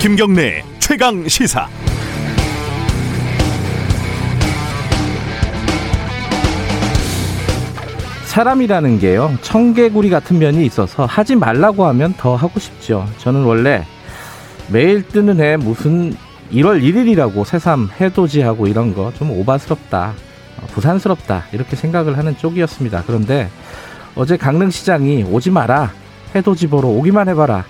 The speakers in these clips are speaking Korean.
김경래 최강 시사. 사람이라는 게요 청개구리 같은 면이 있어서 하지 말라고 하면 더 하고 싶죠. 저는 원래 매일 뜨는 해 무슨 1월 1일이라고 새삼 해돋이하고 이런 거 좀 오바스럽다, 어, 부산스럽다 이렇게 생각을 하는 쪽이었습니다. 그런데 어제 강릉시장이 오지 마라 해돋이 보러 오기만 해봐라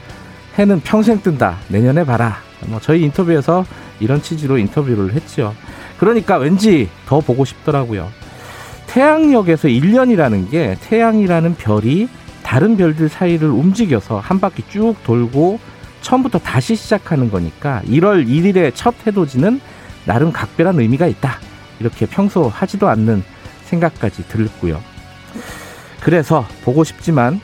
해는 평생 뜬다 내년에 봐라 뭐 저희 인터뷰에서 이런 취지로 인터뷰를 했죠. 그러니까 왠지 더 보고 싶더라고요. 태양력에서 1년이라는 게 태양이라는 별이 다른 별들 사이를 움직여서 한 바퀴 쭉 돌고 처음부터 다시 시작하는 거니까 1월 1일의 첫 해돋이는 나름 각별한 의미가 있다. 이렇게 평소 하지도 않는 생각까지 들고요. 그래서 보고 싶지만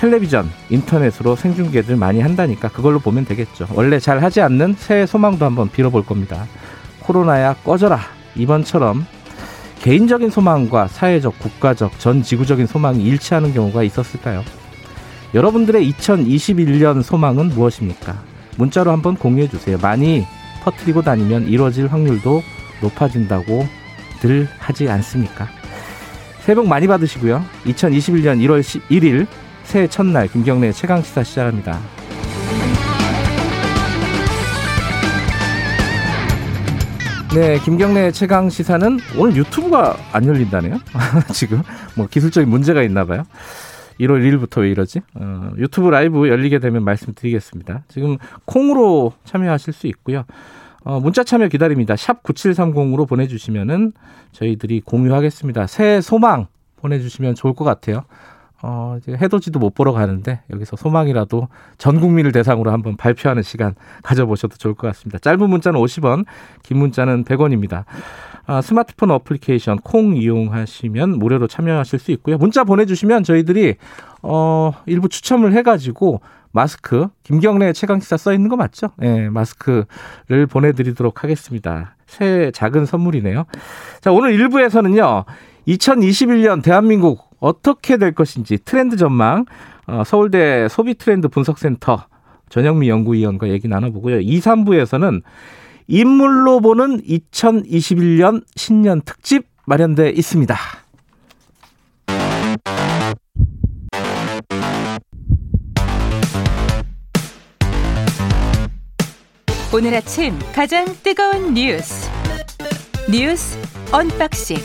텔레비전, 인터넷으로 생중계들 많이 한다니까 그걸로 보면 되겠죠. 원래 잘 하지 않는 새해 소망도 한번 빌어볼 겁니다. 코로나야 꺼져라. 이번처럼 개인적인 소망과 사회적, 국가적, 전 지구적인 소망이 일치하는 경우가 있었을까요? 여러분들의 2021년 소망은 무엇입니까? 문자로 한번 공유해 주세요. 많이 퍼뜨리고 다니면 이루어질 확률도 높아진다고 늘 하지 않습니까? 새해 복 많이 받으시고요. 2021년 1월 1일 새해 첫날 김경래 최강 시사 시작합니다. 네, 김경래 최강 시사는 오늘 유튜브가 안 열린다네요. 지금 뭐 기술적인 문제가 있나 봐요. 1월 1일부터 왜 이러지? 어, 유튜브 라이브 열리게 되면 말씀드리겠습니다. 지금 콩으로 참여하실 수 있고요. 어, 문자 참여 기다립니다. 샵 9730으로 보내주시면은 저희들이 공유하겠습니다. 새해 소망 보내주시면 좋을 것 같아요. 어, 이제 해돋이도 못 보러 가는데 여기서 소망이라도 전 국민을 대상으로 한번 발표하는 시간 가져보셔도 좋을 것 같습니다. 짧은 문자는 50원, 긴 문자는 100원입니다. 아, 스마트폰 어플리케이션 콩 이용하시면 무료로 참여하실 수 있고요. 문자 보내주시면 저희들이 어, 일부 추첨을 해가지고 마스크 김경래 최강 시사 써 있는 거 맞죠? 네, 마스크를 보내드리도록 하겠습니다. 새 작은 선물이네요. 자, 오늘 1부에서는요. 2021년 대한민국 어떻게 될 것인지 트렌드 전망 어, 서울대 소비 트렌드 분석센터 전영미 연구위원과 얘기 나눠보고요. 2, 3부에서는 인물로 보는 2021년 신년 특집 마련돼 있습니다. 오늘 아침 가장 뜨거운 뉴스 뉴스 언박싱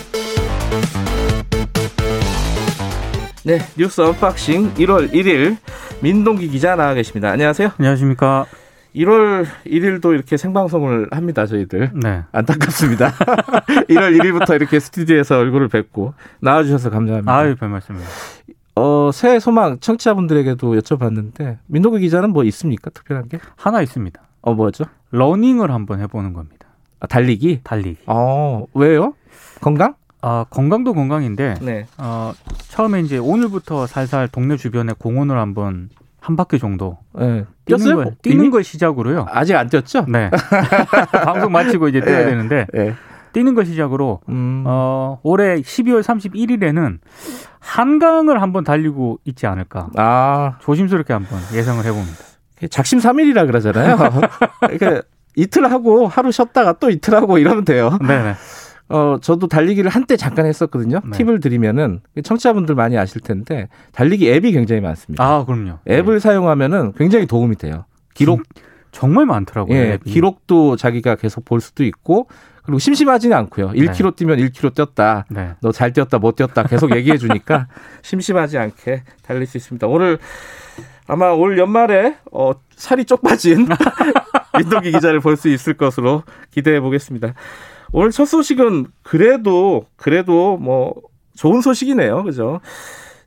네, 뉴스 언박싱 1월 1일 민동기 기자 나와 계십니다. 안녕하세요. 안녕하십니까. 1월 1일도 이렇게 생방송을 합니다, 저희들. 네. 안타깝습니다. 1월 1일부터 이렇게 스튜디오에서 얼굴을 뵙고 나와주셔서 감사합니다. 아유, 별 말씀입니다. 어, 새해 소망 청취자분들에게도 여쭤봤는데, 민동기 기자는 뭐 있습니까? 특별한 게? 하나 있습니다. 어, 뭐죠? 러닝을 한번 해보는 겁니다. 아, 달리기? 달리기. 어, 왜요? 건강? 아, 건강도 건강인데, 네. 어, 처음에 이제 오늘부터 살살 동네 주변에 공원을 한번 한 바퀴 정도 네. 뛰는? 걸, 뛰는 걸 시작으로요. 아직 안 뛰었죠? 네. 방송 마치고 이제 뛰어야 네. 되는데, 네. 뛰는 걸 시작으로, 음, 어, 올해 12월 31일에는 한강을 한번 달리고 있지 않을까. 아, 조심스럽게 한번 예상을 해봅니다. 작심 삼일이라 그러잖아요. 그러니까 이틀 하고 하루 쉬었다가 또 이틀 하고 이러면 돼요. 네네. 어, 저도 달리기를 한때 잠깐 했었거든요. 네. 팁을 드리면은 청취자분들 많이 아실 텐데 달리기 앱이 굉장히 많습니다. 아, 그럼요. 앱을 네. 사용하면은 굉장히 도움이 돼요. 기록, 정말 많더라고요. 예, 앱이. 기록도 자기가 계속 볼 수도 있고 그리고 심심하지는 않고요. 1km 뛰면 1km 뛰었다. 네. 너잘 뛰었다, 못 뛰었다 계속 얘기해 주니까 심심하지 않게 달릴 수 있습니다. 오늘 아마 올 연말에 어, 살이 쪽 빠진 민동기 기자를 볼 수 있을 것으로 기대해 보겠습니다. 오늘 첫 소식은 그래도 그래도 뭐 좋은 소식이네요. 그죠?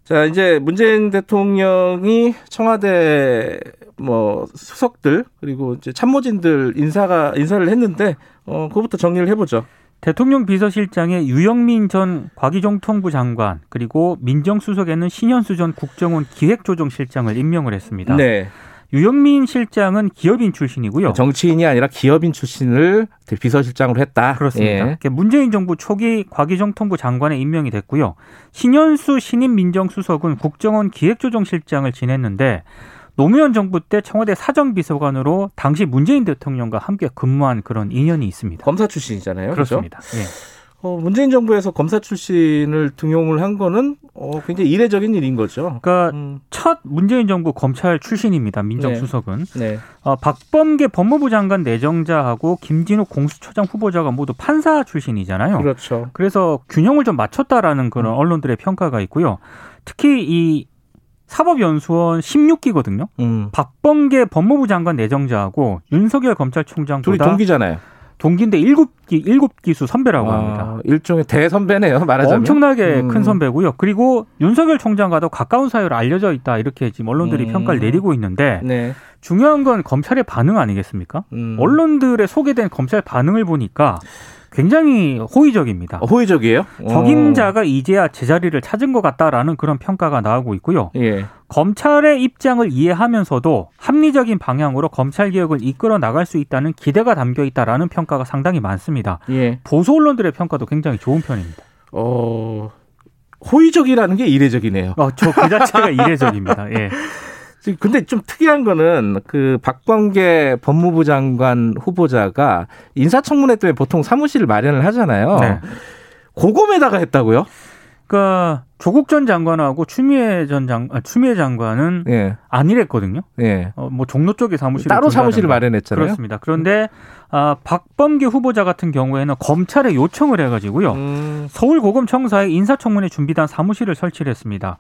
자, 이제 문재인 대통령이 청와대 뭐 수석들 그리고 이제 참모진들 인사가 인사를 했는데 어 그거부터 정리를 해 보죠. 대통령 비서실장에 유영민 전 과기정통부 장관 그리고 민정수석에는 신현수 전 국정원 기획조정실장을 임명을 했습니다. 네. 유영민 실장은 기업인 출신이고요. 정치인이 아니라 기업인 출신을 비서실장으로 했다. 그렇습니다. 예. 문재인 정부 초기 과기정통부 장관에 임명이 됐고요. 신현수 신임 민정수석은 국정원 기획조정실장을 지냈는데 노무현 정부 때 청와대 사정비서관으로 당시 문재인 대통령과 함께 근무한 그런 인연이 있습니다. 검사 출신이잖아요. 그렇습니다. 그렇죠? 예. 어, 문재인 정부에서 검사 출신을 등용을 한 거는 어, 굉장히 이례적인 일인 거죠. 그러니까 음. 첫 문재인 정부 검찰 출신입니다. 민정수석은 네. 네. 어, 박범계 법무부 장관 내정자하고 김진우 공수처장 후보자가 모두 판사 출신이잖아요. 그렇죠. 그래서 균형을 좀 맞췄다라는 그런 음. 언론들의 평가가 있고요. 특히 이 사법연수원 16기거든요. 음. 박범계 법무부 장관 내정자하고 윤석열 검찰총장보다 둘이 동기잖아요. 동기인데 일곱 기 일곱 기수 선배라고 아, 합니다. 일종의 대선배네요. 말하자면 엄청나게 음. 큰 선배고요. 그리고 윤석열 총장과도 가까운 사이로 알려져 있다 이렇게 지금 언론들이 음. 평가를 내리고 있는데 네. 중요한 건 검찰의 반응 아니겠습니까? 음. 언론들의 소개된 검찰 반응을 보니까 굉장히 호의적입니다. 어, 호의적이에요? 적임자가 이제야 제자리를 찾은 것 같다라는 그런 평가가 나오고 있고요. 예. 검찰의 입장을 이해하면서도 합리적인 방향으로 검찰 개혁을 이끌어 나갈 수 있다는 기대가 담겨 있다라는 평가가 상당히 많습니다. 예. 보수 언론들의 평가도 굉장히 좋은 편입니다. 어, 호의적이라는 게 이례적이네요. 어, 저 그 자체가 이례적입니다. 예. 근데 좀 특이한 거는 그 박광계 법무부 장관 후보자가 인사청문회 때문에 보통 사무실을 마련을 하잖아요. 네. 고검에다가 했다고요? 그러니까 조국 전 장관하고 추미애 전 장, 아, 추미애 장관은 예. 안 일했거든요. 예. 어, 뭐 종로 쪽에 사무실 따로 사무실을 마련했잖아요. 그렇습니다. 그런데 아, 박범계 후보자 같은 경우에는 검찰에 요청을 해가지고요. 음. 서울고검청사에 인사청문회 준비단 사무실을 설치를 했습니다.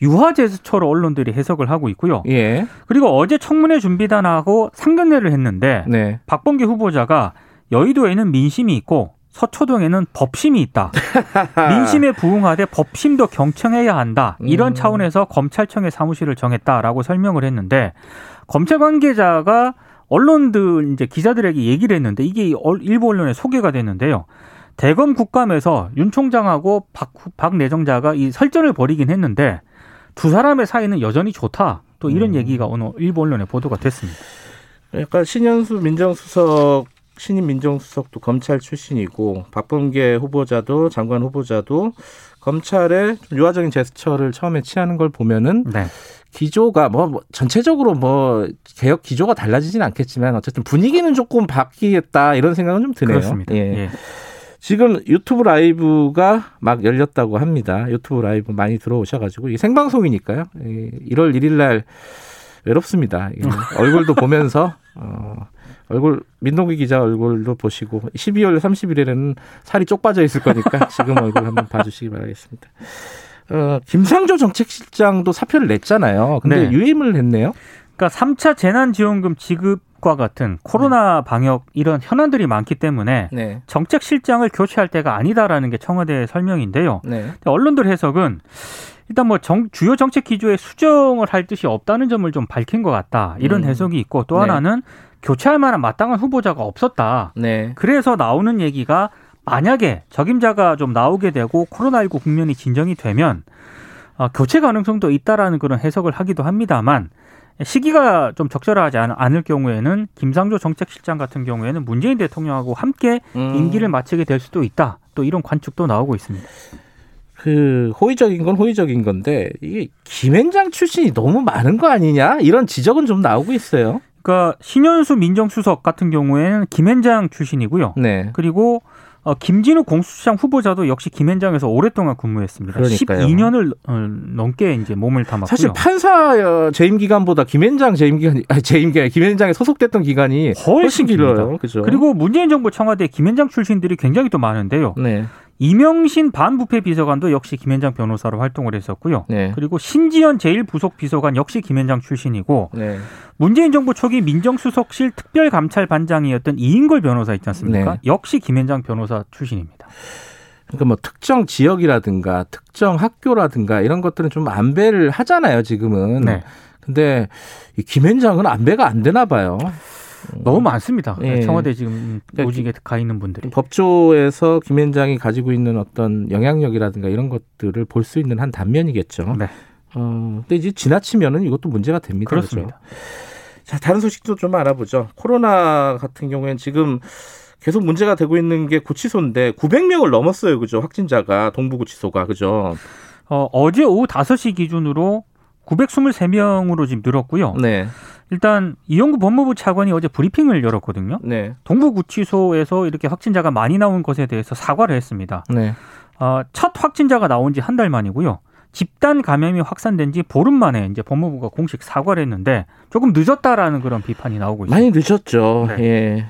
유화 제스처로 언론들이 해석을 하고 있고요. 예. 그리고 어제 청문회 준비단하고 상견례를 했는데 네. 박범계 후보자가 여의도에는 민심이 있고 서초동에는 법심이 있다. 민심에 부응하되 법심도 경청해야 한다. 이런 음. 차원에서 검찰청의 사무실을 정했다라고 설명을 했는데 검찰 관계자가 언론들 이제 기자들에게 얘기를 했는데 이게 일부 언론에 소개가 됐는데요. 대검 국감에서 윤 총장하고 박, 박 내정자가 이 설전을 벌이긴 했는데 두 사람의 사이는 여전히 좋다. 또 이런 음. 얘기가 오늘 일부 언론에 보도가 됐습니다. 약간 신현수 민정수석 신임 민정수석도 검찰 출신이고 박범계 후보자도 장관 후보자도 검찰의 좀 유화적인 제스처를 처음에 취하는 걸 보면은 네. 기조가 뭐, 뭐 전체적으로 뭐 개혁 기조가 달라지진 않겠지만 어쨌든 분위기는 조금 바뀌겠다 이런 생각은 좀 드네요. 그렇습니다. 예. 예. 지금 유튜브 라이브가 막 열렸다고 합니다. 유튜브 라이브 많이 들어오셔가지고 이 생방송이니까요. 1월 1일 날 외롭습니다. 얼굴도 보면서 어, 얼굴 민동기 기자 얼굴도 보시고 12월 30일에는 살이 쪽 빠져 있을 거니까 지금 얼굴 한번 봐주시기 바라겠습니다. 어, 김상조 정책실장도 사표를 냈잖아요. 근데 네. 유임을 했네요. 그러니까 3차 재난지원금 지급과 같은 코로나 네. 방역 이런 현안들이 많기 때문에 네. 정책실장을 교체할 때가 아니다라는 게 청와대의 설명인데요. 네. 언론들 해석은 일단 뭐 정, 주요 정책 기조에 수정을 할 뜻이 없다는 점을 좀 밝힌 것 같다 이런 음. 해석이 있고 또 네. 하나는 교체할 만한 마땅한 후보자가 없었다. 네. 그래서 나오는 얘기가 만약에 적임자가 좀 나오게 되고 코로나19 국면이 진정이 되면 어, 교체 가능성도 있다라는 그런 해석을 하기도 합니다만 시기가 좀 적절하지 않을 경우에는 김상조 정책실장 같은 경우에는 문재인 대통령하고 함께 음. 임기를 마치게 될 수도 있다. 또 이런 관측도 나오고 있습니다. 그 호의적인 건 호의적인 건데 이게 김앤장 출신이 너무 많은 거 아니냐 이런 지적은 좀 나오고 있어요. 그러니까 신현수 민정수석 같은 경우에는 김앤장 출신이고요. 네. 그리고 어, 김진우 공수처장 후보자도 역시 김앤장에서 오랫동안 근무했습니다. 그러니까요. 12년을 어, 넘게 이제 몸을 담았고요. 사실 판사 어, 재임 기간보다 김앤장 재임 기간 아니 재임 기간 김앤장에 소속됐던 기간이 훨씬, 훨씬 길어요. 그죠? 그리고 문재인 정부 청와대 김앤장 출신들이 굉장히 또 많은데요. 네. 이명신 반부패 비서관도 역시 김현장 변호사로 활동을 했었고요. 네. 그리고 신지연 제1부속 비서관 역시 김현장 출신이고 네. 문재인 정부 초기 민정수석실 특별감찰반장이었던 이인걸 변호사 있지 않습니까? 네. 역시 김현장 변호사 출신입니다. 그러니까 뭐 특정 지역이라든가 특정 학교라든가 이런 것들은 좀 안배를 하잖아요, 지금은. 네. 근데 이 김현장은 안배가 안 되나 봐요. 너무 많습니다. 예. 청와대 지금 오직에 가 있는 분들이. 법조에서 김현장이 가지고 있는 어떤 영향력이라든가 이런 것들을 볼 수 있는 한 단면이겠죠. 네. 어, 근데 이제 지나치면은 이것도 문제가 됩니다. 그렇습니다. 그렇죠? 자, 다른 소식도 좀 알아보죠. 코로나 같은 경우에는 지금 계속 문제가 되고 있는 게 구치소인데 900명을 넘었어요. 그죠? 확진자가 동부구치소가 그죠? 어, 어제 오후 5시 기준으로 923명으로 지금 늘었고요. 네. 일단 이영구 법무부 차관이 어제 브리핑을 열었거든요. 네. 동부구치소에서 이렇게 확진자가 많이 나온 것에 대해서 사과를 했습니다. 네. 어, 첫 확진자가 나온 지 한 달 만이고요. 집단 감염이 확산된 지 보름 만에 이제 법무부가 공식 사과를 했는데 조금 늦었다라는 그런 비판이 나오고 있습니다. 많이 늦었죠. 네. 예.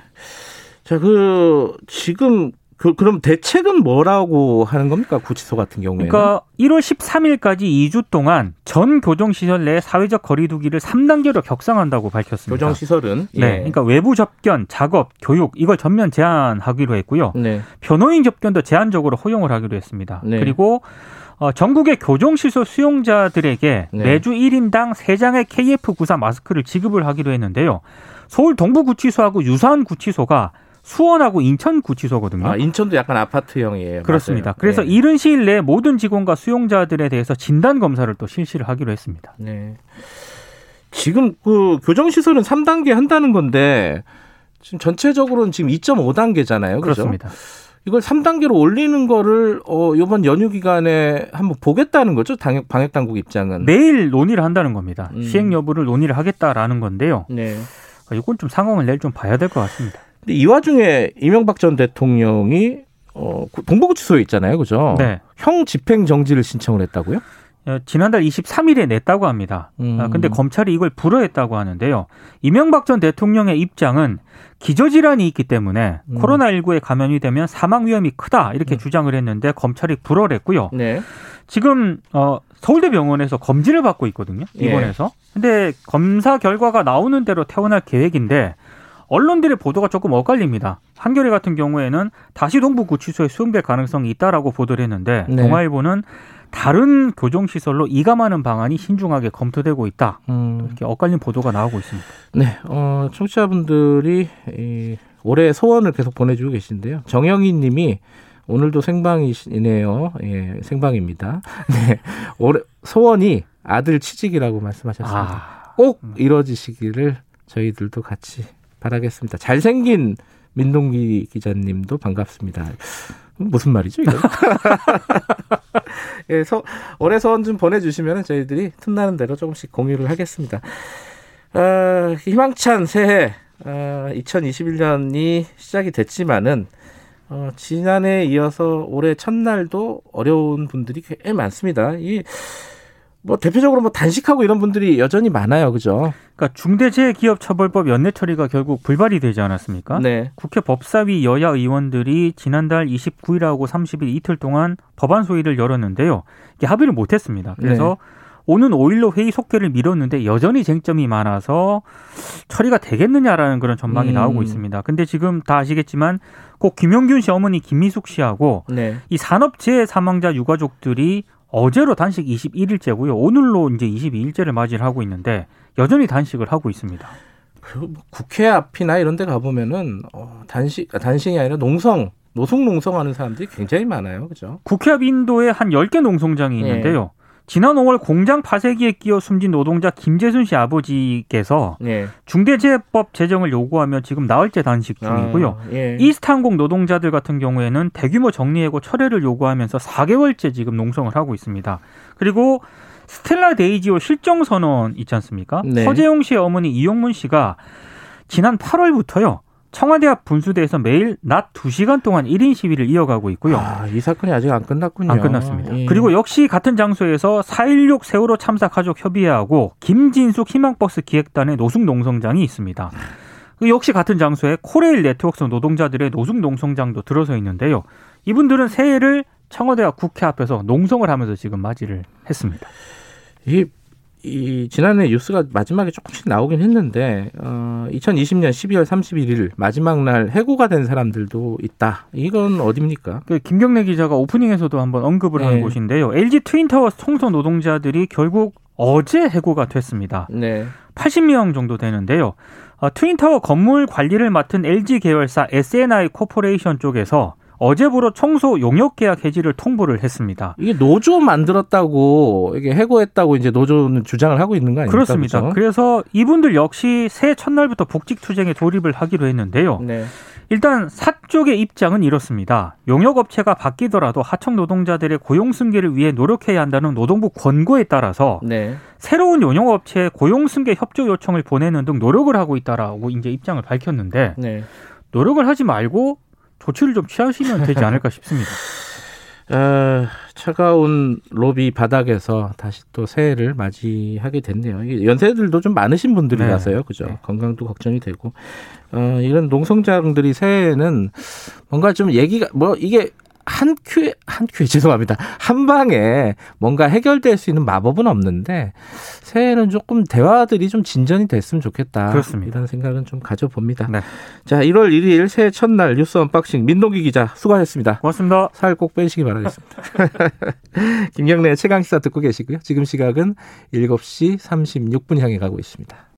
자, 그 지금 그, 그럼 대책은 뭐라고 하는 겁니까? 구치소 같은 경우에는? 그러니까 1월 13일까지 2주 동안 전 교정시설 내 사회적 거리두기를 3단계로 격상한다고 밝혔습니다. 교정시설은? 예. 네. 그러니까 외부 접견, 작업, 교육 이걸 전면 제한하기로 했고요. 네. 변호인 접견도 제한적으로 허용을 하기로 했습니다. 네. 그리고 어, 전국의 교정시설 수용자들에게 네. 매주 1인당 3장의 KF94 마스크를 지급을 하기로 했는데요. 서울 동부구치소하고 유사한 구치소가 수원하고 인천 구치소거든요. 아, 인천도 약간 아파트형이에요. 그렇습니다. 맞아요. 그래서 네. 이른 시일 내에 모든 직원과 수용자들에 대해서 진단 검사를 또 실시를 하기로 했습니다. 네. 지금 그 교정 시설은 3단계 한다는 건데 지금 전체적으로는 지금 2.5단계잖아요. 그렇죠? 그렇습니다. 이걸 3단계로 올리는 거를 어 이번 연휴 기간에 한번 보겠다는 거죠. 방역 방역 당국 입장은 매일 논의를 한다는 겁니다. 음. 시행 여부를 논의를 하겠다라는 건데요. 네. 아, 이건 좀 상황을 내일 좀 봐야 될 것 같습니다. 근데 이 와중에 이명박 전 대통령이 어, 동부구치소에 있잖아요. 그죠? 네. 형 집행 정지를 신청을 했다고요? 어, 지난달 23일에 냈다고 합니다. 아, 음. 근데 검찰이 이걸 불허했다고 하는데요. 이명박 전 대통령의 입장은 기저질환이 있기 때문에 음. 코로나19에 감염이 되면 사망 위험이 크다 이렇게 음. 주장을 했는데 검찰이 불허를 했고요. 네. 지금 어, 서울대병원에서 검진을 받고 있거든요. 예. 입원해서. 예. 근데 검사 결과가 나오는 대로 퇴원할 계획인데 언론들의 보도가 조금 엇갈립니다. 한겨레 같은 경우에는 다시 동부구치소에 수용될 가능성이 있다라고 보도를 했는데 네. 동아일보는 다른 교정시설로 이감하는 방안이 신중하게 검토되고 있다. 음. 이렇게 엇갈린 보도가 나오고 있습니다. 네, 어, 청취자분들이 이, 올해 소원을 계속 보내주고 계신데요. 정영희 님이 오늘도 생방이시네요. 예, 생방입니다. 네, 올해 소원이 아들 취직이라고 말씀하셨습니다. 아. 꼭 이뤄지시기를 저희들도 같이 바라겠습니다. 잘생긴 민동기 기자님도 반갑습니다. 무슨 말이죠, 이거? 예, 서, 올해 서원 좀 보내주시면 저희들이 틈나는 대로 조금씩 공유를 하겠습니다. 어, 희망찬 새해, 어, 2021년이 시작이 됐지만은, 어, 지난해에 이어서 올해 첫날도 어려운 분들이 꽤 많습니다. 이 뭐 대표적으로 뭐 단식하고 이런 분들이 여전히 많아요, 그죠? 그러니까 중대재해기업처벌법 연내 처리가 결국 불발이 되지 않았습니까? 네. 국회 법사위 여야 의원들이 지난달 29일하고 30일 이틀 동안 법안 소위를 열었는데요. 이게 합의를 못했습니다. 그래서 네. 오는 5일로 회의 속개를 미뤘는데 여전히 쟁점이 많아서 처리가 되겠느냐라는 그런 전망이 음. 나오고 있습니다. 근데 지금 다 아시겠지만 꼭 김영균 씨 어머니 김미숙 씨하고 네. 이 산업재해 사망자 유가족들이 어제로 단식 21일째고요. 오늘로 이제 22일째를 맞이를 하고 있는데 여전히 단식을 하고 있습니다. 뭐 국회 앞이나 이런 데 가보면은 어, 단식, 아, 단식이 아니라 농성, 노숙 농성하는 사람들이 굉장히 많아요. 그죠? 국회 앞 인도에 한 10개 농성장이 예. 있는데요. 지난 5월 공장 파쇄기에 끼어 숨진 노동자 김재순 씨 아버지께서 예. 중대재해법 제정을 요구하며 지금 나흘째 단식 중이고요. 아, 예. 이스타항공 노동자들 같은 경우에는 대규모 정리해고 철회를 요구하면서 4개월째 지금 농성을 하고 있습니다. 그리고 스텔라 데이지호 실종 선원 있지 않습니까? 네. 허재용 씨의 어머니 이영문 씨가 지난 8월부터요. 청와대 앞 분수대에서 매일 낮 2시간 동안 1인 시위를 이어가고 있고요. 아, 이 사건이 아직 안 끝났군요. 안 끝났습니다. 예. 그리고 역시 같은 장소에서 4.16 세월호 참사 가족 협의회하고 김진숙 희망버스 기획단의 노숙 농성장이 있습니다. 그 역시 같은 장소에 코레일 네트워크 노동자들의 노숙 농성장도 들어서 있는데요. 이분들은 새해를 청와대와 국회 앞에서 농성을 하면서 지금 맞이를 했습니다. 이 이 지난해 뉴스가 마지막에 조금씩 나오긴 했는데 어 2020년 12월 31일 마지막 날 해고가 된 사람들도 있다. 이건 어디입니까? 그 김경래 기자가 오프닝에서도 한번 언급을 네. 한 곳인데요. LG 트윈타워 청소 노동자들이 결국 어제 해고가 됐습니다. 네. 80명 정도 되는데요. 어, 트윈타워 건물 관리를 맡은 LG 계열사 S&I 코퍼레이션 쪽에서 어제부로 청소 용역 계약 해지를 통보를 했습니다. 이게 노조 만들었다고 이게 해고했다고 이제 노조는 주장을 하고 있는 거 아닙니까? 그렇습니다. 그렇죠? 그래서 이분들 역시 새해 첫날부터 복직 투쟁에 돌입을 하기로 했는데요. 네. 일단 사 쪽의 입장은 이렇습니다. 용역업체가 바뀌더라도 하청 노동자들의 고용 승계를 위해 노력해야 한다는 노동부 권고에 따라서 네. 새로운 용역업체에 고용 승계 협조 요청을 보내는 등 노력을 하고 있다라고 이제 입장을 밝혔는데 네. 노력을 하지 말고 조치를 좀 취하시면 되지 않을까 싶습니다. 어, 차가운 로비 바닥에서 다시 또 새해를 맞이하게 됐네요. 연세들도 좀 많으신 분들이라서요. 네. 그죠? 네. 건강도 걱정이 되고. 어, 이런 농성장들이 새해에는 뭔가 좀 얘기가, 뭐, 이게 한 큐에, 한 큐에, 죄송합니다. 한 방에 뭔가 해결될 수 있는 마법은 없는데, 새해는 조금 대화들이 좀 진전이 됐으면 좋겠다. 그렇습니다. 이런 생각은 좀 가져봅니다. 네. 자, 1월 1일 새해 첫날 뉴스 unboxing 민동기 기자 수고하셨습니다. 고맙습니다. 살 꼭 빼시기 바라겠습니다. 김경래 최강 시사 듣고 계시고요. 지금 시각은 7시 36분 향해 가고 있습니다.